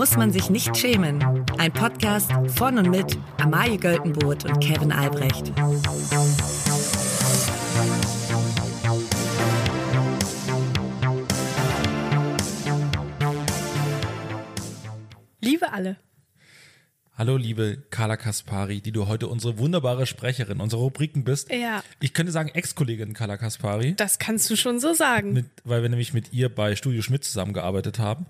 muss man sich nicht schämen. Ein Podcast von und mit Amalie Göltenboot und Kevin Albrecht. Liebe alle. Hallo, liebe Carla Kaspari, die du heute unsere wunderbare Sprecherin unserer Rubriken bist. Ja. Ich könnte sagen Ex-Kollegin Carla Kaspari, Das kannst du schon so sagen. mit, weil wir nämlich mit ihr bei Studio Schmidt zusammengearbeitet haben.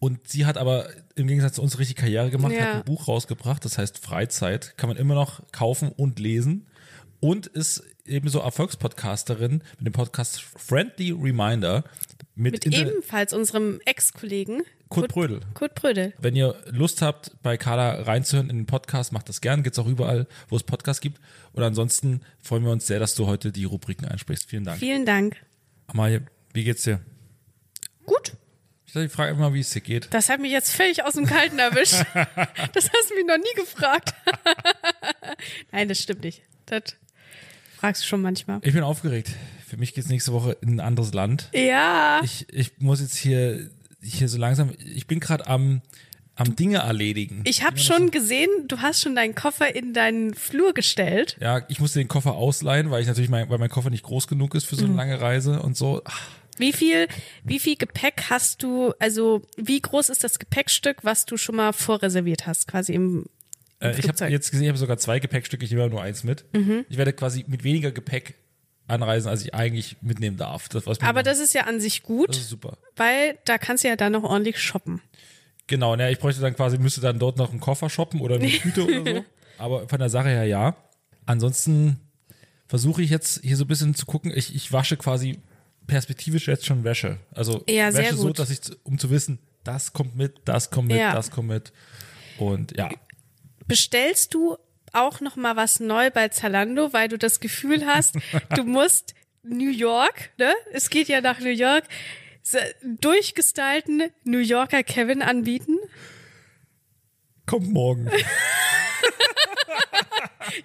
Und sie hat aber im Gegensatz zu uns richtig Karriere gemacht, Ja. hat ein Buch rausgebracht, das heißt Freizeit, kann man immer noch kaufen und lesen. Und ist ebenso Erfolgspodcasterin mit dem Podcast Friendly Reminder mit, Mit ebenfalls unserem Ex-Kollegen Kurt Brödel. Kurt Brödel. Wenn ihr Lust habt, bei Carla reinzuhören in den Podcast, macht das gern. Gibt's auch überall, wo es Podcasts gibt. Und ansonsten freuen wir uns sehr, dass du heute die Rubriken einsprichst. Vielen Dank. Vielen Dank. Amalie, wie geht's dir? Ich dachte, ich frage mal, wie es dir geht. Das hat mich jetzt völlig aus dem Kalten erwischt. Das hast du mich noch nie gefragt. Nein, das stimmt nicht. Das fragst du schon manchmal. Ich bin aufgeregt. Für mich geht's nächste Woche in ein anderes Land. Ja. Ich, ich muss jetzt hier, hier so langsam, ich bin gerade am, am Dinge erledigen. Ich habe schon gesehen, du hast schon deinen Koffer in deinen Flur gestellt. ja, ich musste den Koffer ausleihen, weil ich natürlich mein, weil mein Koffer nicht groß genug ist für so eine lange Reise und so. Ach, Wie viel, wie viel Gepäck hast du, also wie groß ist das Gepäckstück, was du schon mal vorreserviert hast, quasi im, im Äh, ich habe jetzt gesehen, ich habe sogar zwei Gepäckstücke, ich nehme nur eins mit. Mhm. Ich werde quasi mit weniger Gepäck anreisen, als ich eigentlich mitnehmen darf. Das, was Aber das ist ja an sich gut, super. weil da kannst du ja dann noch ordentlich shoppen. Genau, ne, ich bräuchte dann quasi, müsste dann dort noch einen Koffer shoppen oder eine Tüte oder so. Aber von der Sache her ja. Ansonsten versuche ich jetzt hier so ein bisschen zu gucken. Ich, ich wasche quasi perspektivisch jetzt schon Wäsche. Also Ja, sehr Wäsche so, dass ich, um zu wissen, das kommt mit, das kommt mit, Ja. das kommt mit. Und ja, Bestellst du auch noch mal was neu bei Zalando, weil du das Gefühl hast, du musst New York, ne? Es geht ja nach New York, durchgestylten New Yorker Kevin anbieten? kommt morgen.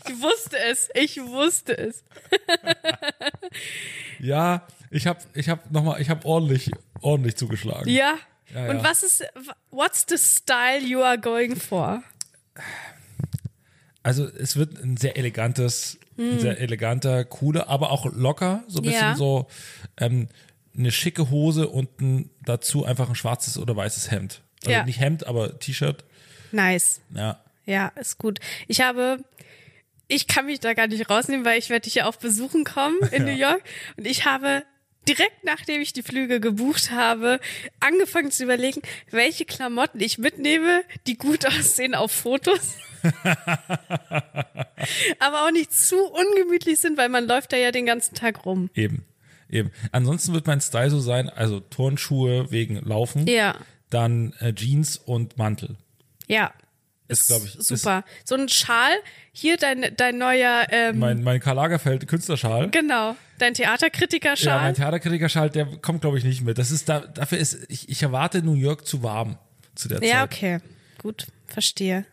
Ich wusste es, ich wusste es. ja, ich habe ich hab nochmal, ich habe ordentlich, ordentlich zugeschlagen. Ja. Ja, Und ja. was ist, what's the style you are going for? Also es wird ein sehr elegantes, ein sehr eleganter, cooler, aber auch locker, so ein bisschen Hm. Ja. so ähm, eine schicke Hose und ein, dazu einfach ein schwarzes oder weißes Hemd. Also Ja. nicht Hemd, aber T-Shirt. Nice. Ja. Ja, ist gut. Ich habe, ich kann mich da gar nicht rausnehmen, weil ich werde dich ja auch besuchen kommen in Ja. New York. Und ich habe direkt nachdem ich die Flüge gebucht habe, angefangen zu überlegen, welche Klamotten ich mitnehme, die gut aussehen auf Fotos. Aber auch nicht zu ungemütlich sind, weil man läuft da ja den ganzen Tag rum. Eben. Eben. Ansonsten wird mein Style so sein, also Turnschuhe wegen Laufen, Ja, dann äh, Jeans und Mantel. ja. Ist, glaube ich, Super. So ein Schal, hier dein, dein neuer, ähm, Ist mein, mein Karl Lagerfeld Künstlerschal. genau, dein Ja, Theaterkritiker-Schal. mein Theaterkritikerschal, der kommt, glaube ich, nicht mit. Das ist da, dafür ist, ich, ich erwarte New York zu warm zu der Ja, Zeit. okay. Gut, verstehe.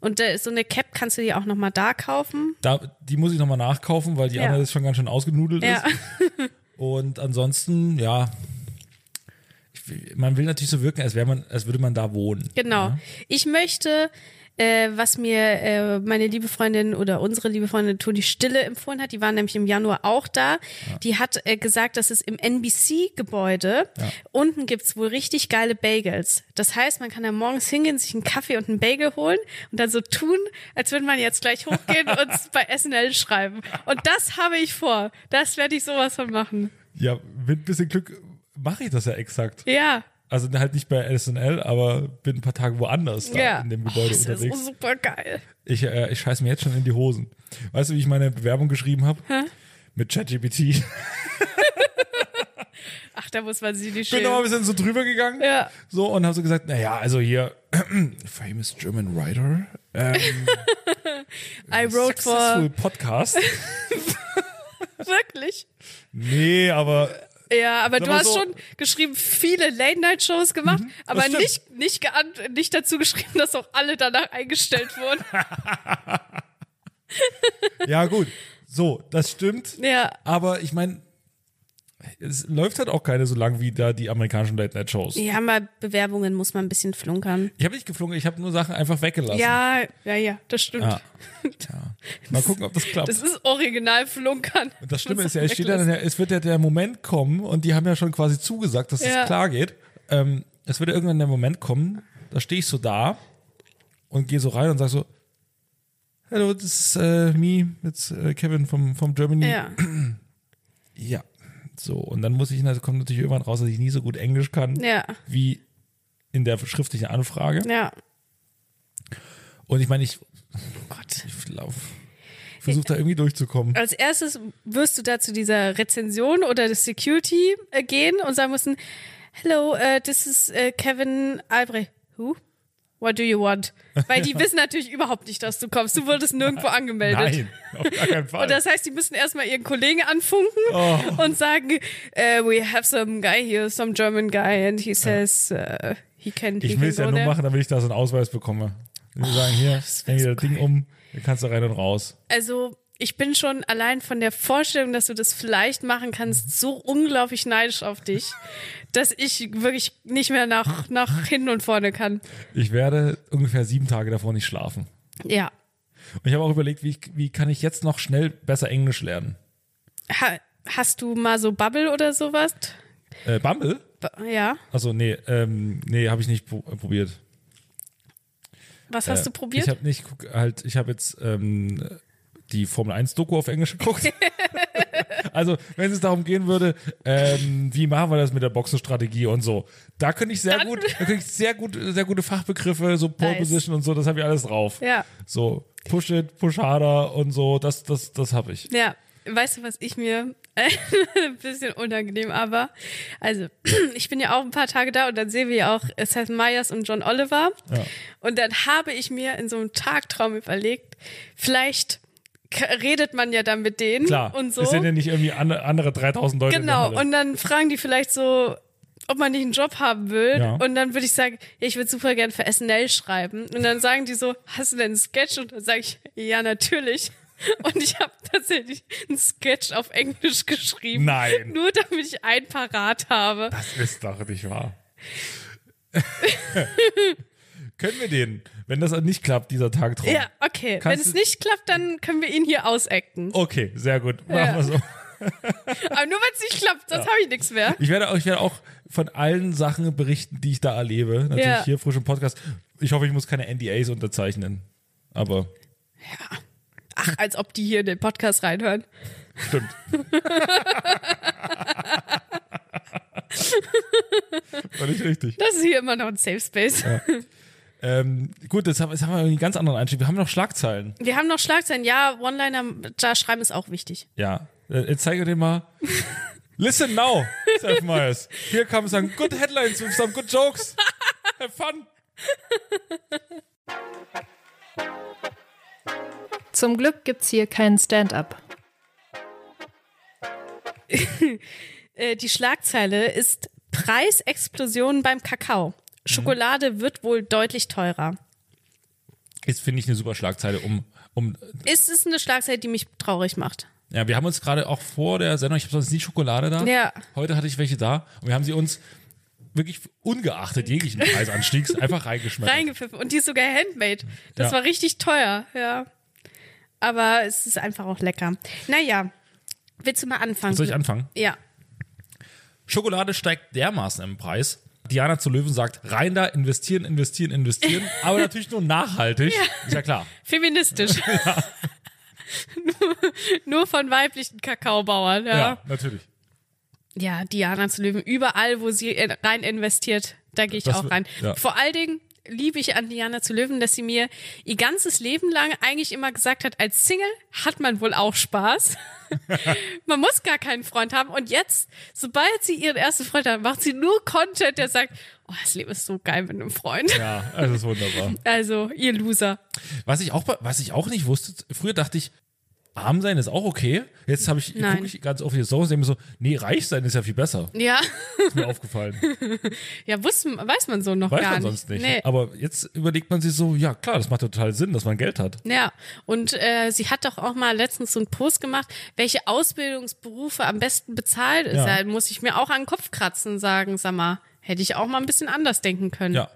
Und äh, so eine Cap kannst du dir auch nochmal da kaufen. Da, die muss ich nochmal nachkaufen, weil die Ja. andere ist schon ganz schön ausgenudelt Ja. ist. Und ansonsten, ja, man will natürlich so wirken, als wäre man, als würde man da wohnen. Genau. Ja. Ich möchte, äh, was mir äh, meine liebe Freundin oder unsere liebe Freundin Toni Stille empfohlen hat, die war nämlich im Januar auch da. Die hat äh, gesagt, dass es im NBC-Gebäude unten gibt's wohl richtig geile Bagels. Das heißt, man kann da morgens hingehen, sich einen Kaffee und einen Bagel holen und dann so tun, als würde man jetzt gleich hochgehen und bei SNL schreiben. Und das habe ich vor. Das werde ich sowas von machen. Ja, mit ein bisschen Glück mache ich das ja exakt. Ja. Also halt nicht bei SNL, aber bin ein paar Tage woanders da ja. in dem Oh, Gebäude das ist unterwegs. so super geil. Ich, äh, ich scheiß mir jetzt schon in die Hosen. Weißt du, wie ich meine Bewerbung geschrieben habe? Mit ChatGPT. Ach, da muss man sie nicht bin schämen. noch ein bisschen so drüber gegangen. Ja. So, und habe so gesagt, naja, also hier, famous German writer, ähm, I wrote successful for Podcast. wirklich. Nee, aber Ja, aber Sag du hast so- schon geschrieben, viele Late-Night-Shows gemacht, aber stimmt. nicht, nicht, nicht dazu geschrieben, dass auch alle danach eingestellt wurden. ja gut, so, das stimmt. ja, Aber ich meine, es läuft halt auch keine so lang wie da die amerikanischen Late-Night-Shows. Ja, bei Bewerbungen muss man ein bisschen flunkern. Ich habe nicht geflogen, ich habe nur Sachen einfach weggelassen. Ja, ja, ja, das stimmt. Ja. ja. Mal gucken, ob das klappt. Das ist original flunkern. Und das Schlimme ist ja, es steht dann, es wird ja der Moment kommen und die haben ja schon quasi zugesagt, dass es Ja. klar geht. Ähm, es wird ja irgendwann der Moment kommen, da stehe ich so da und gehe so rein und sag so, Hello, this is uh, me, it's uh, Kevin vom, vom Germany. Ja. Ja. So, und dann muss ich, also kommt natürlich irgendwann raus, dass ich nie so gut Englisch kann, Ja, wie in der schriftlichen Anfrage. ja. Und ich meine, ich, Oh Gott. ich lauf, versuche da irgendwie durchzukommen. Als erstes wirst du da zu dieser Rezension oder des Security äh, gehen und sagen müssen, Hello, uh, this is uh, Kevin Albrecht. Who? What do you want? Weil die wissen natürlich überhaupt nicht, dass du kommst. Du wurdest nirgendwo angemeldet. Nein, auf gar keinen Fall. Und das heißt, die müssen erstmal ihren Kollegen anfunken Oh. und sagen, uh, we have some guy here, some German guy, and he says uh, he can, he Ich will es ja nur there. machen, damit ich da so einen Ausweis bekomme. Die sagen, hier, das häng wär dir das so Ding um, dann kannst du rein und raus. Also ich bin schon allein von der Vorstellung, dass du das vielleicht machen kannst, so unglaublich neidisch auf dich, dass ich wirklich nicht mehr nach, nach hinten und vorne kann. Ich werde ungefähr sieben Tage davor nicht schlafen. Ja. Und ich habe auch überlegt, wie, ich, wie kann ich jetzt noch schnell besser Englisch lernen? Ha, hast du mal so Bubble oder sowas? Äh, Bumble? Ja. Also nee, ähm, nee, habe ich nicht pro äh, probiert. Was hast Äh, du probiert? Ich habe nicht halt, ich habe jetzt ähm, die Formel 1 Doku auf Englisch geguckt. also, wenn es darum gehen würde, ähm, wie machen wir das mit der Boxenstrategie und so, da könnte ich sehr Dann- gut, da könnte ich sehr gut, sehr gute Fachbegriffe, so Pole Nice. Position und so, das habe ich alles drauf. ja. So Push it, Push harder und so, das, das, das habe ich. Ja. Weißt du, was ich mir ein bisschen unangenehm, aber also ich bin ja auch ein paar Tage da und dann sehen wir ja auch Seth Meyers und John Oliver Ja. und dann habe ich mir in so einem Tagtraum überlegt, vielleicht redet man ja dann mit denen Klar, und so. es sind ja nicht irgendwie an, andere 3000 Leute. Genau, und dann fragen die vielleicht so, ob man nicht einen Job haben will. Ja. Und dann würde ich sagen, ja, ich würde super gern für SNL schreiben. Und dann sagen die so, hast du denn einen Sketch? Und dann sage ich, ja, natürlich. Und ich habe tatsächlich einen Sketch auf Englisch geschrieben. Nein. Nur damit ich ein parat habe. Das ist doch nicht wahr. Können wir den, wenn das nicht klappt, dieser Tagtraum? Ja, okay. Wenn Kannst es du- nicht klappt, dann können wir ihn hier ausacten. Okay, sehr gut. Machen Ja. wir so. Aber nur wenn es nicht klappt, sonst habe ich nichts mehr. Ich werde, auch, ich werde auch von allen Sachen berichten, die ich da erlebe. Natürlich Ja. hier frisch im Podcast. Ich hoffe, ich muss keine NDAs unterzeichnen. Aber Ach, als ob die hier in den Podcast reinhören. stimmt. Völlig richtig. Das ist hier immer noch ein Safe Space. Ähm, gut, jetzt haben, jetzt haben wir einen ganz anderen Einstieg. Wir haben noch Schlagzeilen. Wir haben noch Schlagzeilen. Ja, One-Liner da schreiben ist auch wichtig. Ja. Äh, Jetzt zeige dir mal. Listen now, Seth Meyers. Here comes some good headlines with some good jokes. Have fun. Zum Glück gibt's hier keinen Stand-up. Äh, die Schlagzeile ist Preisexplosion beim Kakao. Schokolade wird wohl deutlich teurer. Jetzt finde ich eine super Schlagzeile, um, um Ist es eine Schlagzeile, die mich traurig macht? Ja, wir haben uns gerade auch vor der Sendung, ich habe sonst nie Schokolade da. Ja. Heute hatte ich welche da und wir haben sie uns wirklich ungeachtet jeglichen Preisanstiegs einfach reingeschmettert. Reingepfiffen. Und die ist sogar handmade. Das Ja. war richtig teuer, ja. Aber es ist einfach auch lecker. Naja, willst du mal anfangen? Soll ich anfangen? Ja. Schokolade steigt dermaßen im Preis. Diana zu Löwen sagt, rein da, investieren, investieren, investieren, aber natürlich nur nachhaltig. Ist ja klar. Feministisch. nur, nur von weiblichen Kakaobauern, Ja, ja. natürlich. Ja, Diana zu Löwen, überall, wo sie in- rein investiert, da gehe ich Das auch rein. ja. Vor allen Dingen liebe ich an Diana zu Löwen, dass sie mir ihr ganzes Leben lang eigentlich immer gesagt hat, als Single hat man wohl auch Spaß. man muss gar keinen Freund haben. Und jetzt, sobald sie ihren ersten Freund hat, macht sie nur Content, der sagt, oh, das Leben ist so geil mit einem Freund. Ja, das ist wunderbar. Also, ihr Loser. Was ich auch, was ich auch nicht wusste, früher dachte ich, arm sein ist auch okay. Jetzt habe ich, gucke ich ganz oft die Songs und denke mir so, nee, reich sein ist ja viel besser. Ja, Ist mir aufgefallen. ja, wusste, weiß man so noch Weiß gar man nicht. sonst nicht. Nee. Aber jetzt überlegt man sich so, ja klar, das macht total Sinn, dass man Geld hat. Ja, und äh, sie hat doch auch mal letztens so einen Post gemacht, welche Ausbildungsberufe am besten bezahlt ist. Ja. Da muss ich mir auch an den Kopf kratzen und sagen, sag mal, hätte ich auch mal ein bisschen anders denken können. Ja.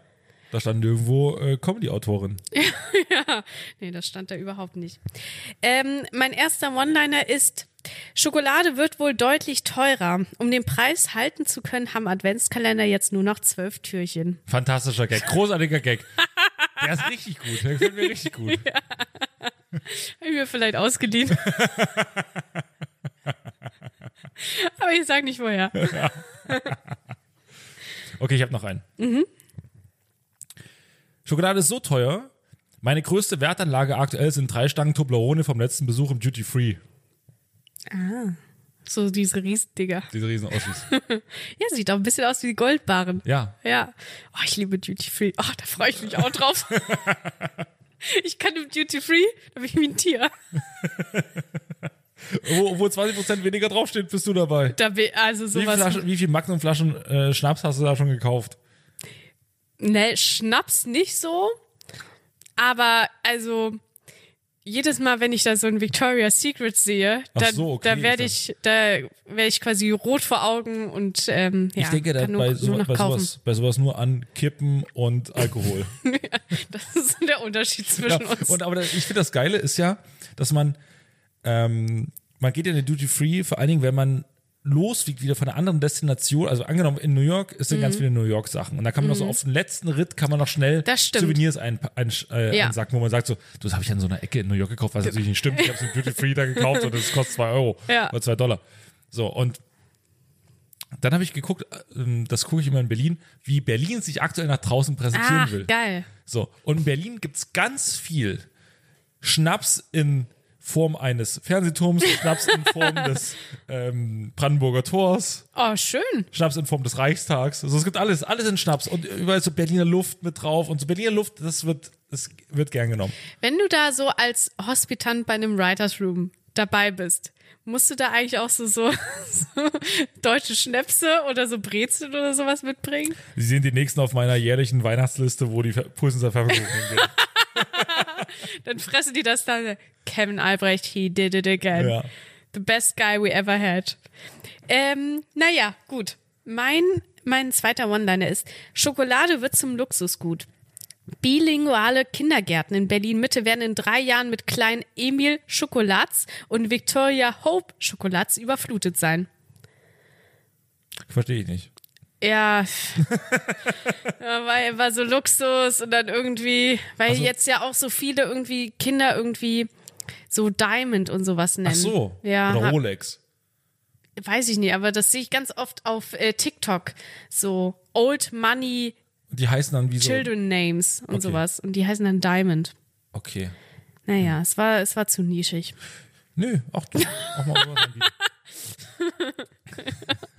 Da stand irgendwo äh, Comedy-Autorin. Nee, das stand da überhaupt nicht. Ähm, mein erster One-Liner ist, Schokolade wird wohl deutlich teurer. Um den Preis halten zu können, haben Adventskalender jetzt nur noch zwölf Türchen. Fantastischer Gag, großartiger Gag. Der ist richtig gut, der gefällt mir richtig gut. Hab ich mir vielleicht ausgeliehen. Aber ich sag nicht woher. Okay, ich habe noch einen. Schokolade ist so teuer. Meine größte Wertanlage aktuell sind drei Stangen Toblerone vom letzten Besuch im Duty Free. So diese Riesendinger. Diese riesen Ossis. Ja, sieht auch ein bisschen aus wie die Goldbarren. Ja. Ja. Oh, ich liebe Duty Free. Oh, da freue ich mich auch drauf. ich kann im Duty Free, da bin ich wie ein Tier. Wo, wo 20% weniger draufsteht, bist du dabei. Da bin, also Wie viele, sowas. Flaschen, wie viele Magnum-Flaschen äh, Schnaps hast du da schon gekauft? Ne, Schnaps nicht so. Aber also jedes Mal, wenn ich da so ein Victoria's Secret sehe, dann, so, okay, da werde ich, da werde ich quasi rot vor Augen und ähm, ja, ich denke da kann nur, bei, nur so, noch bei, sowas, bei sowas nur an Kippen und Alkohol. Das ist der Unterschied zwischen Ja, uns. und aber ich finde das Geile ist ja, dass man ähm, man geht ja in die Duty Free, vor allen Dingen, wenn man losfliegt wieder von einer anderen Destination, also angenommen in New York, es sind ganz viele New York Sachen und da kann man noch so auf den letzten Ritt kann man noch schnell Mhm. Souvenirs ein, ein, äh, Ja. einsacken, wo man sagt so, das habe ich an so einer Ecke in New York gekauft, was natürlich nicht stimmt, ich habe es in Duty Free da gekauft und das kostet zwei Euro Ja. oder zwei Dollar. So und dann habe ich geguckt, ähm, das gucke ich immer in Berlin, wie Berlin sich aktuell nach draußen präsentieren Ach, will. geil. So, und in Berlin gibt's ganz viel Schnaps in Form eines Fernsehturms, Schnaps in Form des ähm, Brandenburger Tors, Oh, schön. Schnaps in Form des Reichstags. Also es gibt alles, alles in Schnaps und überall so Berliner Luft mit drauf. Und so Berliner Luft, das wird, das wird gern genommen. Wenn du da so als Hospitant bei einem Writers Room dabei bist, musst du da eigentlich auch so, so, so deutsche Schnäpse oder so Brezeln oder sowas mitbringen? Sie sind die nächsten auf meiner jährlichen Weihnachtsliste, wo die Pulsenser Pfefferkuchen hingehen. Dann fressen die das dann. Kevin Albrecht, he did it again. Ja. The best guy we ever had. Ähm, naja, gut. Mein, mein zweiter One-Liner ist, Schokolade wird zum Luxusgut. Bilinguale Kindergärten in Berlin-Mitte werden in drei Jahren mit kleinen Emil Schokolats und Victoria Hope Schokolats überflutet sein. Verstehe ich nicht. Ja, ja war, war so Luxus und dann irgendwie, weil Also- jetzt ja auch so viele irgendwie Kinder irgendwie so Diamond und sowas nennen. Ach so. Ja, Oder Rolex. weiß ich nicht, aber das sehe ich ganz oft auf äh, TikTok. So Old Money Die heißen dann wie so. Children Names und Okay. sowas. Und die heißen dann Diamond. Okay. Naja, es war, es war zu nischig. Nö, auch du. Auch mal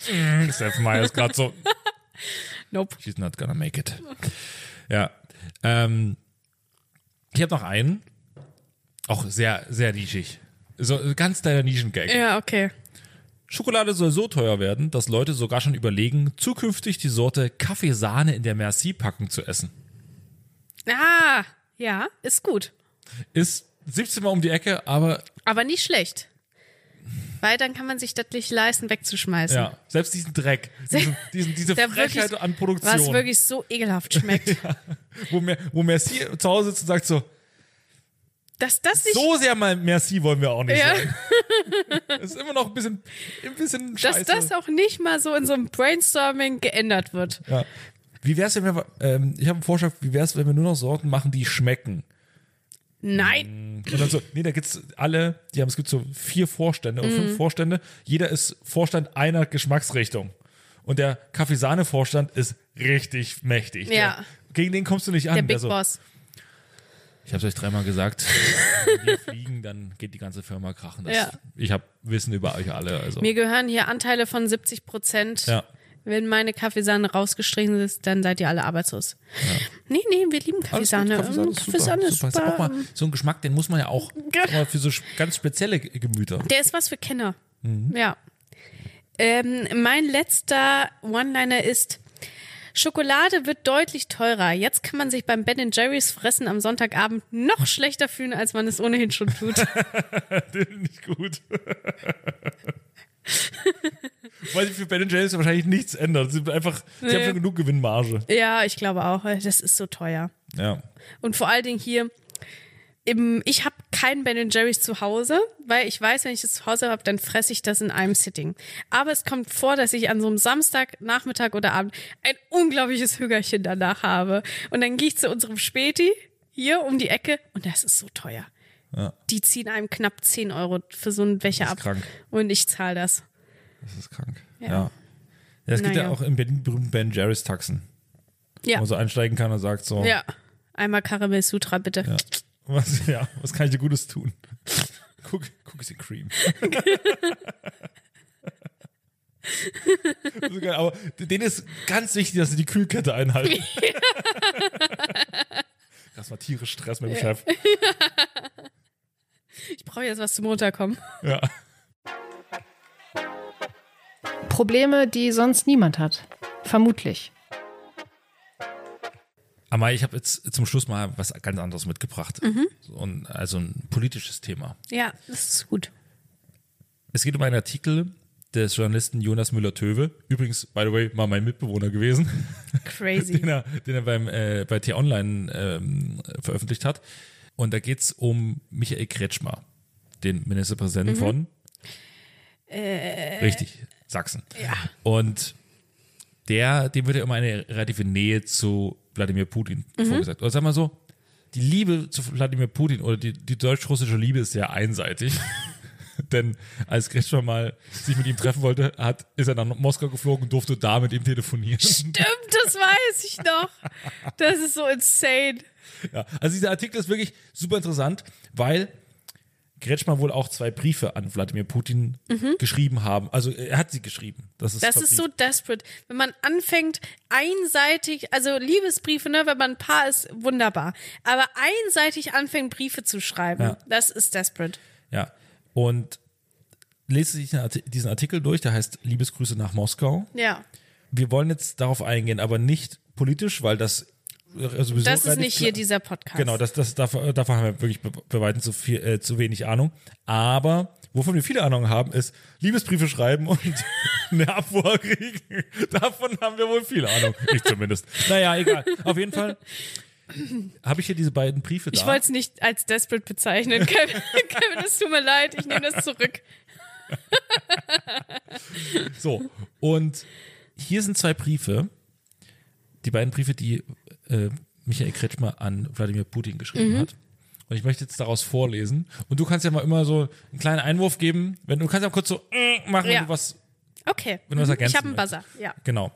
Seth Meyer ist gerade so. Nope. She's not gonna make it. Ja. Ähm, ich habe noch einen. Auch sehr, sehr nischig. So ganz kleiner Nischengag. Ja, okay. Schokolade soll so teuer werden, dass Leute sogar schon überlegen, zukünftig die Sorte Kaffeesahne in der Merci-Packung zu essen. Ah, ja, ist gut. Ist 17 Mal um die Ecke, aber Aber nicht schlecht. Weil dann kann man sich das nicht leisten, wegzuschmeißen. ja, selbst diesen Dreck, diesen, diesen, diese Frechheit wirklich- an Produktion. Was wirklich so ekelhaft schmeckt. wo, Mer wo Merci zu Hause sitzt und sagt so, Dass das nicht, so sehr mal Merci wollen wir auch nicht Ja. sein. Das ist immer noch ein bisschen, ein bisschen dass scheiße. das auch nicht mal so in so einem Brainstorming geändert wird. ja. Wie wär's, wenn wir, ähm, ich habe einen Vorschlag, wie wär's, wenn wir nur noch Sorten machen, die schmecken? Nein. Und dann so, nee, da gibt's alle, die haben, es gibt so vier Vorstände oder Mhm. fünf Vorstände. Jeder ist Vorstand einer Geschmacksrichtung. Und der Kaffeesahne-Vorstand ist richtig mächtig. Ja. Der, gegen den kommst du nicht an. Der Big so, Boss. Ich habe euch dreimal gesagt, wenn wir fliegen, dann geht die ganze Firma krachen. Das, Ja. Ich habe Wissen über euch alle. Also. Mir gehören hier Anteile von 70 Prozent. Ja. Wenn meine Kaffeesahne rausgestrichen ist, dann seid ihr alle arbeitslos. Nee, nee, wir lieben gut, Kaffeesahne. Kaffeesahne ist Kaffeesahne ist super. Ist auch super. mal so ein Geschmack, den muss man ja auch Ja. für so ganz spezielle Gemüter. Der ist was für Kenner. Mhm. Ja. Ähm, mein letzter One-Liner ist, Schokolade wird deutlich teurer. Jetzt kann man sich beim Ben Jerry's Fressen am Sonntagabend noch schlechter fühlen, als man es ohnehin schon tut. Nicht gut. Weil sich für Ben Jerry's wahrscheinlich nichts ändert. Sie einfach, sie haben schon genug Gewinnmarge. ja, ich glaube auch. Das ist so teuer. Ja. Und vor allen Dingen hier, im, ich habe kein Ben Jerry's zu Hause, weil ich weiß, wenn ich das zu Hause habe, dann fresse ich das in einem Sitting. Aber es kommt vor, dass ich an so einem Samstag, Nachmittag oder Abend ein unglaubliches Hügerchen danach habe. Und dann gehe ich zu unserem Späti hier um die Ecke und das ist so teuer. Ja. Die ziehen einem knapp 10 Euro für so einen Becher ab. krank. Und ich zahle das. Das ist krank. Ja. Ja. ja. es gibt ja Naja. auch in Berlin berühmten Ben Jerry's Taxen, wo Ja. man so einsteigen kann und sagt so, Ja. Einmal Karamell Sutra, bitte. Ja. was, ja, was kann ich dir Gutes tun? Cook, Cookies and Cream. so geil, aber denen ist ganz wichtig, dass sie die Kühlkette einhalten. Das war tierisch Stress mit dem Chef. Ich brauche jetzt was zum Runterkommen. Ja. Probleme, die sonst niemand hat. Vermutlich. Aber ich habe jetzt zum Schluss mal was ganz anderes mitgebracht. Mhm. Ein, also ein politisches Thema. Ja, das ist gut. Es geht um einen Artikel des Journalisten Jonas Müller-Töwe. Übrigens, by the way, mal mein Mitbewohner gewesen, Crazy. den er, den er beim, äh, bei T-Online ähm, veröffentlicht hat. Und da geht's um Michael Kretschmer, den Ministerpräsidenten von Richtig, Sachsen. Ja. Und der, dem wird ja immer eine relative Nähe zu Wladimir Putin vorgesagt. Oder sag mal so, die Liebe zu Wladimir Putin oder die, die deutsch-russische Liebe ist sehr einseitig. Denn als Kretschmer mal sich mit ihm treffen wollte, hat, ist er nach Moskau geflogen und durfte da mit ihm telefonieren. Stimmt, das weiß ich noch. Das ist so insane. Ja, also dieser Artikel ist wirklich super interessant, weil Kretschmer wohl auch zwei Briefe an Wladimir Putin geschrieben haben. Also er hat sie geschrieben. Das ist, Das ist so desperate. Wenn man anfängt, einseitig, also Liebesbriefe, ne, wenn man ein Paar ist, wunderbar. Aber einseitig anfängt, Briefe zu schreiben, Ja. das ist desperate. Ja. Und lese Arti- diesen Artikel durch, der heißt Liebesgrüße nach Moskau. Ja. Wir wollen jetzt darauf eingehen, aber nicht politisch, weil das äh, sowieso Das ist nicht hier dieser Podcast. Genau, das, das, davon, davon haben wir wirklich bei, bei weitem zu, viel, äh, zu wenig Ahnung. Aber wovon wir viele Ahnung haben, ist Liebesbriefe schreiben und eine Abfuhr kriegen. Davon haben wir wohl viel Ahnung. Ich zumindest. Naja, egal. Auf jeden Fall habe ich hier diese beiden Briefe da. Ich wollte es nicht als desperate bezeichnen. Kevin, Kevin, es tut mir leid, ich nehme das zurück. So, und hier sind zwei Briefe. Die beiden Briefe, die äh, Michael Kretschmer an Wladimir Putin geschrieben hat. Und ich möchte jetzt daraus vorlesen. Und du kannst ja mal immer so einen kleinen Einwurf geben. Wenn du kannst ja kurz so äh, machen, wenn Ja. du was. Okay. Wenn du was Mhm. ergänzen ich habe einen. Buzzer. Ja. Genau.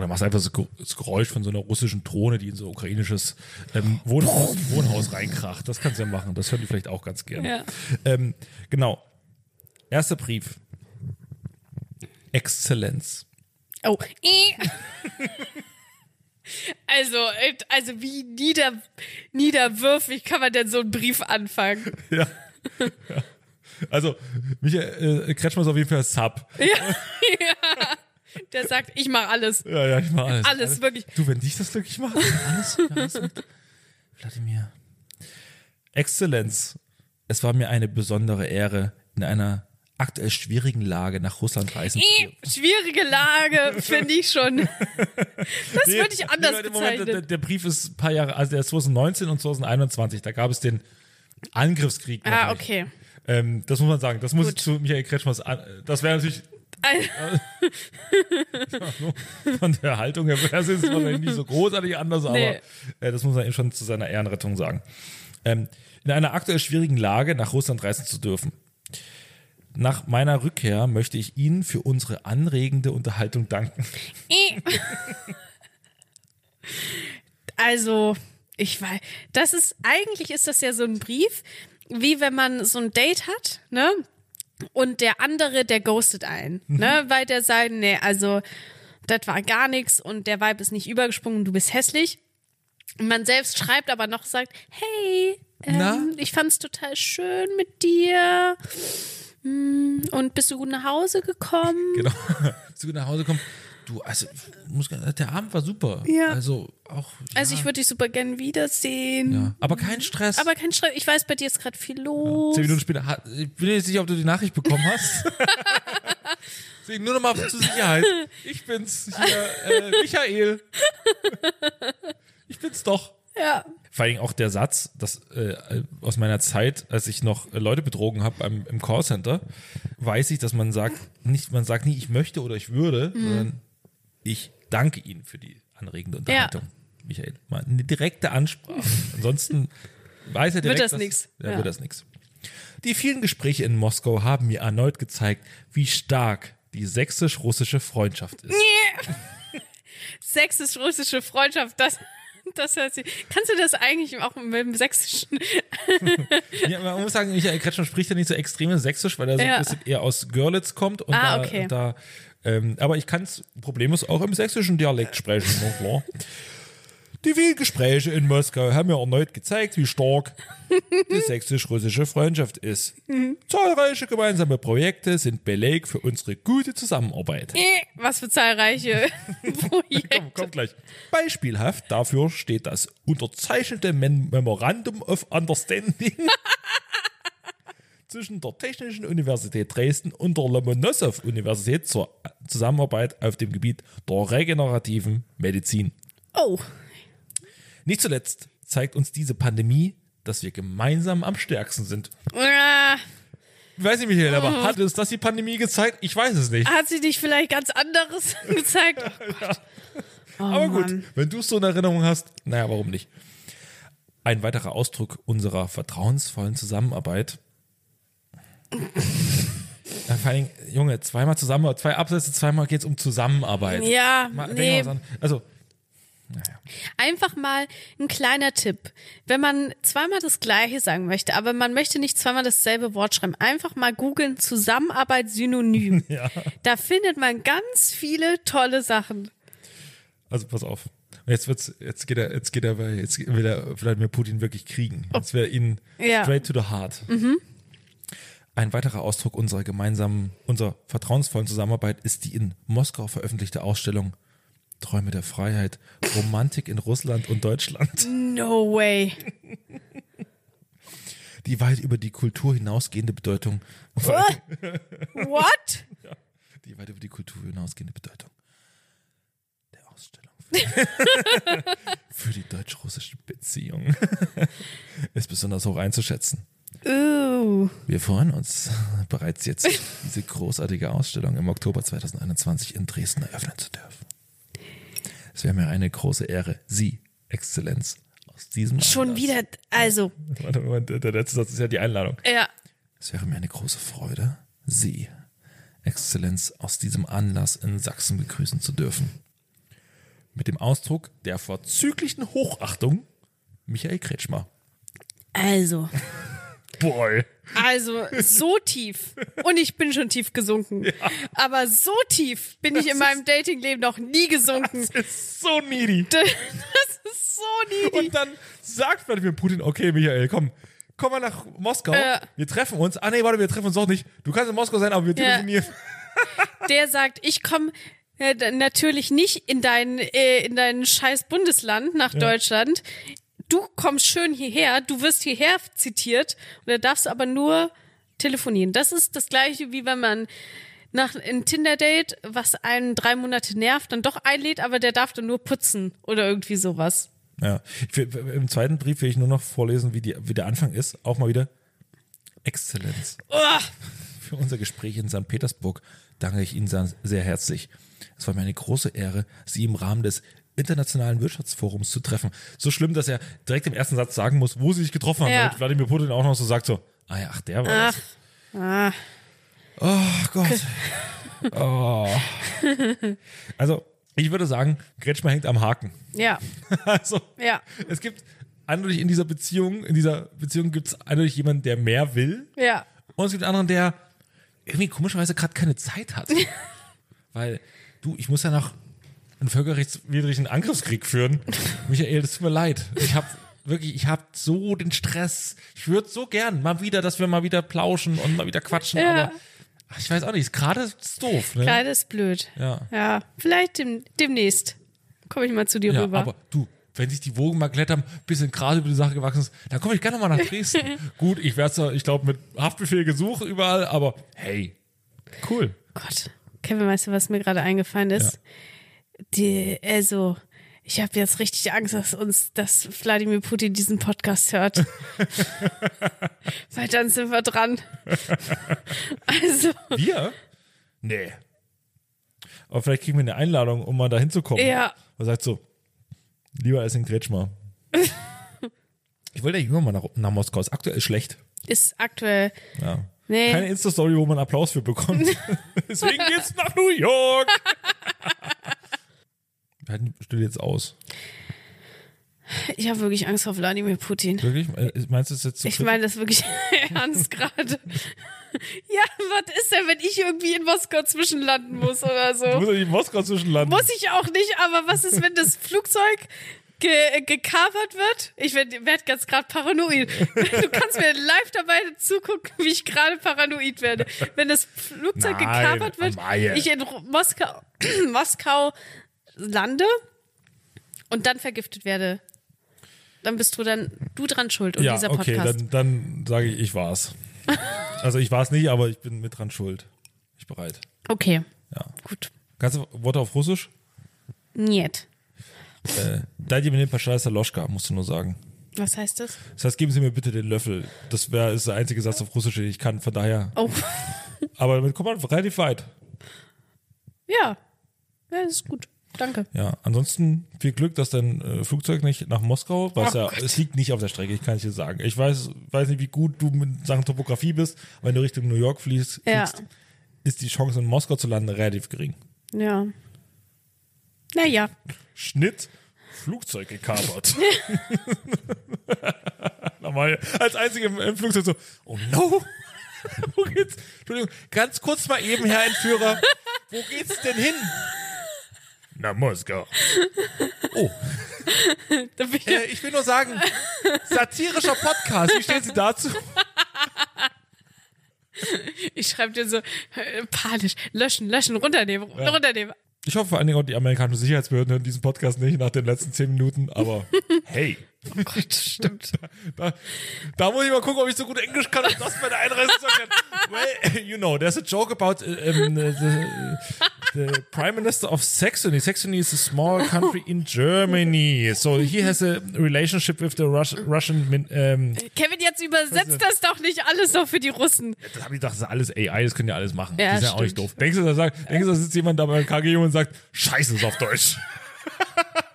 Oder machst einfach so das Geräusch von so einer russischen Drohne, die in so ukrainisches ähm, Wohnhaus, Wohnhaus reinkracht. Das kannst du ja machen. Das hören die vielleicht auch ganz gerne. Ja. Ähm, genau. Erster Brief. Exzellenz. Oh. Also, äh, also wie nieder, niederwürfig kann man denn so einen Brief anfangen? Ja. ja. Also, Michael äh, Kretschmer ist auf jeden Fall Sub. Der sagt, ich mache alles. Ja, ja, ich mach alles. Alles, wirklich. Du, wenn dich das glücklich macht, alles, alles mit Wladimir. Exzellenz, es war mir eine besondere Ehre, in einer aktuell schwierigen Lage nach Russland reisen zu dürfen. Schwierige Lage, finde ich schon. Das würde ich anders Nee, Moment, der, bezeichnen. der Brief ist ein paar Jahre, also der ist 2019 und 2021, da gab es den Angriffskrieg. Ah, okay. Ähm, das muss man sagen. Das muss Gut. ich zu Michael Kretschmers, an- das wäre natürlich von der Haltung her wäre es jetzt wahrscheinlich nicht so großartig anders, aber Nee. äh, das muss man eben schon zu seiner Ehrenrettung sagen. Ähm, in einer aktuell schwierigen Lage nach Russland reisen zu dürfen. Nach meiner Rückkehr möchte ich Ihnen für unsere anregende Unterhaltung danken. Also, ich weiß, das ist, eigentlich ist das ja so ein Brief, wie wenn man so ein Date hat, ne? Und der andere, der ghostet einen, ne? Weil der sagt, nee, also das war gar nichts und der Vibe ist nicht übergesprungen, du bist hässlich. Und man selbst schreibt aber noch, sagt, hey, ähm, ich fand's total schön mit dir. Hm, Und bist du gut nach Hause gekommen? Genau. Bist du nach Hause kommen? Du, also, muss, der Abend war super. Ja. Also, auch. Also ich würde dich super gern wiedersehen. Ja. Aber kein Stress. Aber kein Stress. Ich weiß, bei dir ist gerade viel los. Zehn Minuten später, ich bin jetzt sicher, ob du die Nachricht bekommen hast. Deswegen nur nochmal zur Sicherheit. Ich bin's hier, äh, Michael. Ich bin's doch. Ja. Vor allem auch der Satz, dass äh, aus meiner Zeit, als ich noch äh, Leute betrogen habe im Callcenter, weiß ich, dass man sagt, nicht, man sagt nie, ich möchte oder ich würde, Mhm. sondern ich danke Ihnen für die anregende Unterhaltung. Michael, mal eine direkte Ansprache. Ansonsten weiß er direkt, das dass- nix. Ja, Ja. wird das nix. Die vielen Gespräche in Moskau haben mir erneut gezeigt, wie stark die sächsisch-russische Freundschaft ist. Sächsisch-russische Freundschaft, das, das hört sich. Kannst du das eigentlich auch mit dem Sächsischen? Ja, man muss sagen, Michael Kretschmer spricht ja nicht so extrem sächsisch, weil er so Ja. ein bisschen eher aus Görlitz kommt. Und Ah, da, okay. da, ähm, aber ich kann es problemlos auch im sächsischen Dialekt sprechen, na klar. Die vielen Gespräche in Moskau haben mir erneut gezeigt, wie stark die sächsisch-russische Freundschaft ist. Zahlreiche gemeinsame Projekte sind Beleg für unsere gute Zusammenarbeit. Was für zahlreiche Projekte. Komm, kommt gleich. Beispielhaft dafür steht das unterzeichnete Mem Memorandum of Understanding zwischen der Technischen Universität Dresden und der Lomonossow-Universität zur Zusammenarbeit auf dem Gebiet der regenerativen Medizin. Oh, Nicht zuletzt zeigt uns diese Pandemie, dass wir gemeinsam am stärksten sind. Ah, Ich weiß nicht, Michael, aber hat uns das die Pandemie gezeigt? Ich weiß es nicht. hat sie dich vielleicht ganz anderes gezeigt? Oh Gott. Oh, Aber gut, Mann. wenn du es so in Erinnerung hast, naja, warum nicht? Ein weiterer Ausdruck unserer vertrauensvollen Zusammenarbeit. Ja, vor allem, Junge, zweimal zusammen, zwei Absätze, zweimal geht es um Zusammenarbeit. Ja, Mal, nee. Also, Einfach mal ein kleiner Tipp. Wenn man zweimal das Gleiche sagen möchte, aber man möchte nicht zweimal dasselbe Wort schreiben, einfach mal googeln Zusammenarbeit synonym. Ja. Da findet man ganz viele tolle Sachen. also pass auf. Jetzt wird's, jetzt geht er, jetzt geht er, bei- jetzt will er Wladimir Putin wirklich kriegen. Jetzt wäre ihn Ja. straight to the heart. Ein weiterer Ausdruck unserer gemeinsamen, unserer vertrauensvollen Zusammenarbeit ist die in Moskau veröffentlichte Ausstellung Träume der Freiheit, Romantik in Russland und Deutschland, No way. die weit über die Kultur hinausgehende Bedeutung, What? die weit über die Kultur hinausgehende Bedeutung der Ausstellung für die deutsch-russischen Beziehungen ist besonders hoch einzuschätzen. Ooh. Wir freuen uns bereits jetzt, diese großartige Ausstellung im Oktober 2021 in Dresden eröffnen zu dürfen. Es wäre mir eine große Ehre, Sie, Exzellenz, aus diesem Schon Anlass- wieder, also, Warte, Moment, der letzte Satz ist ja die Einladung. ja. Es wäre mir eine große Freude, Sie, Exzellenz, aus diesem Anlass in Sachsen begrüßen zu dürfen. Mit dem Ausdruck der vorzüglichen Hochachtung Michael Kretschmer. Also, Boy. also so tief. Und ich bin schon tief gesunken. Aber so tief bin ich in meinem Datingleben noch nie gesunken. Das ist so needy. Das ist so niedlich. Und dann sagt Wladimir Putin, okay, Michael, komm, komm mal nach Moskau. Ja. Wir treffen uns. Ah, nee, warte, wir treffen uns doch nicht. Du kannst in Moskau sein, aber wir Ja. telefonieren. Der sagt, ich komme äh, natürlich nicht in dein, äh, in dein scheiß Bundesland nach Deutschland. Du kommst schön hierher, du wirst hierher zitiert und da darfst aber nur telefonieren. Das ist das gleiche, wie wenn man nach ein Tinder-Date, was einen drei Monate nervt, dann doch einlädt, aber der darf dann nur putzen oder irgendwie sowas. Ja. Im zweiten Brief will ich nur noch vorlesen, wie, die, wie der Anfang ist. Auch mal wieder. Exzellenz. Uah. Für unser Gespräch in St. Petersburg danke ich Ihnen sehr herzlich. Es war mir eine große Ehre, Sie im Rahmen des Internationalen Wirtschaftsforums zu treffen. So schlimm, dass er direkt im ersten Satz sagen muss, wo sie sich getroffen haben, Ja. damit Wladimir Putin auch noch so sagt so, ah ja, ach, der war Ach. das. Ah. Oh Gott. Oh. Also, ich würde sagen, Kretschmer hängt am Haken. Ja, Also, ja, es gibt eindeutig in dieser Beziehung, in dieser Beziehung gibt es eindeutig jemanden, der mehr will. ja. Und es gibt einen anderen, der irgendwie komischerweise gerade keine Zeit hat. Weil, du, ich muss ja noch einen völkerrechtswidrigen Angriffskrieg führen. Michael, das tut mir leid. Ich habe wirklich, ich habe so den Stress. Ich würde so gern mal wieder, dass wir mal wieder plauschen und mal wieder quatschen, Ja. aber ach, ich weiß auch nicht, gerade ist es doof. Ne? Gerade ist blöd. Ja. Ja, vielleicht dem, demnächst komme ich mal zu dir Ja, rüber. aber du, wenn sich die Wogen mal klettern, bisschen Gras über die Sache gewachsen ist, dann komme ich gerne mal nach Dresden. Gut, ich werde ich glaube, mit Haftbefehl gesucht überall, aber hey, cool. Gott, Kevin, weißt du, was mir gerade eingefallen ist? Die, also, ich habe jetzt richtig Angst, dass uns, dass Wladimir Putin diesen Podcast hört. Weil dann sind wir dran. also, Wir? Nee. Aber vielleicht kriegen wir eine Einladung, um mal da hinzukommen. ja, Man sagt so, lieber als in Kretschmer. ich wollte ja jünger mal nach, nach Moskau. Ist aktuell schlecht. ist aktuell. Ja. Nee. Keine Insta-Story, wo man Applaus für bekommt. Deswegen geht's nach New York. Halten die Stille jetzt aus. Ich habe wirklich Angst vor Wladimir Putin. Wirklich? Äh, Meinst du es jetzt so Ich meine das wirklich ernst gerade. Ja, was ist denn, wenn ich irgendwie in Moskau zwischenlanden muss oder so? Du musst ja in Moskau zwischenlanden. Muss ich auch nicht, aber was ist, wenn das Flugzeug ge gekapert wird? Ich werde werd ganz gerade paranoid. Du kannst mir live dabei zugucken, wie ich gerade paranoid werde. Wenn das Flugzeug Nein, gekapert wird, Amalie. ich in Moskau, Moskau lande und dann vergiftet werde. Dann bist du dann du dran schuld und ja, dieser okay, Podcast. dann, dann sage ich, ich war's. Also ich war es nicht, aber ich bin mit dran schuld. Ich bereit. okay, Ja. gut. Kannst du Worte auf Russisch? Niet. Äh, Dajte mir den Paschal Saloschka, musst du nur sagen. Was heißt das? Das heißt, geben Sie mir bitte den Löffel. Das wäre ist der einzige Satz auf Russisch, den ich kann, von daher. Oh, Aber damit kommt man relativ weit. ja. Ja, das ist gut. Danke. Ja, ansonsten viel Glück, dass dein äh, Flugzeug nicht nach Moskau, was Oh ja, Gott. es liegt nicht auf der Strecke, ich kann es dir sagen. Ich weiß, weiß nicht, wie gut du mit Sachen Topografie bist. Wenn du Richtung New York fliegst, Ja. fliegst ist die Chance in Moskau zu landen relativ gering. Ja. Naja. Schnitt, Flugzeug gekapert. Nochmal, als einzige im, im Flugzeug so, oh no. Wo geht's? Entschuldigung, ganz kurz mal eben, Herr Entführer. Wo geht's denn hin? Nach Moskau. Oh, äh, ich will nur sagen, satirischer Podcast, wie stehen Sie dazu? ich schreibe dir so äh, panisch. Löschen, löschen, runternehmen, runternehmen. Ich hoffe vor allen Dingen auch die amerikanischen Sicherheitsbehörden hören diesen Podcast nicht nach den letzten zehn Minuten, aber hey. Oh Gott, stimmt. Da, da muss ich mal gucken, ob ich so gut Englisch kann, um das bei der Einreise zu erkennen. Well, you know, there's a joke about uh, um, the, the Prime Minister of Saxony. Saxony is a small country in Germany. So he has a relationship with the Rus Russian. Min um, Kevin, jetzt übersetzt das doch nicht alles noch für die Russen. das habe ich gedacht, das ist alles AI, das können ja alles machen. Ja, die sind ja auch nicht doof. Denkst du, da, sagt, denkst du, da sitzt jemand da beim KG und sagt, Scheiße, ist auf Deutsch.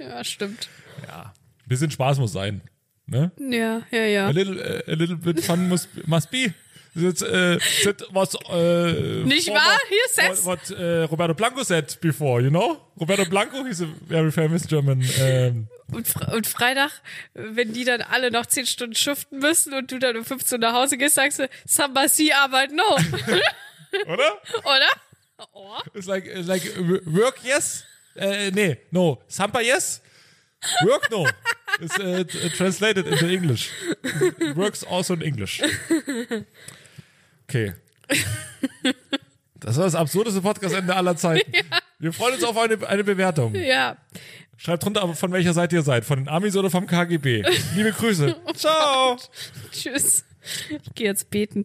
Ja, stimmt. Ja, bisschen Spaß muss sein. Ne? Ja, ja, ja. A little, a little bit fun must, must be. That, uh, that was, uh, Nicht wahr? Hier says- What, what uh, Roberto Blanco said before, you know? Roberto Blanco, he's a very famous German. Um, Und, Fre und Freitag, wenn die dann alle noch 10 Stunden schuften müssen und du dann um 15 Uhr nach Hause gehst, sagst du, Sambasi Arbeit no. oder? Oder? Oh. It's like, it's like work yes? Uh, nee, no. Sampa yes? Work no. It's uh, t- translated into English. It works also in English. Okay. Das war das absurdeste Podcastende aller Zeiten. Wir freuen uns auf eine, eine Bewertung. Ja. Schreibt drunter, von welcher Seite ihr seid. Von den Amis oder vom KGB. Liebe Grüße. Ciao. Tschüss. Ich gehe jetzt beten.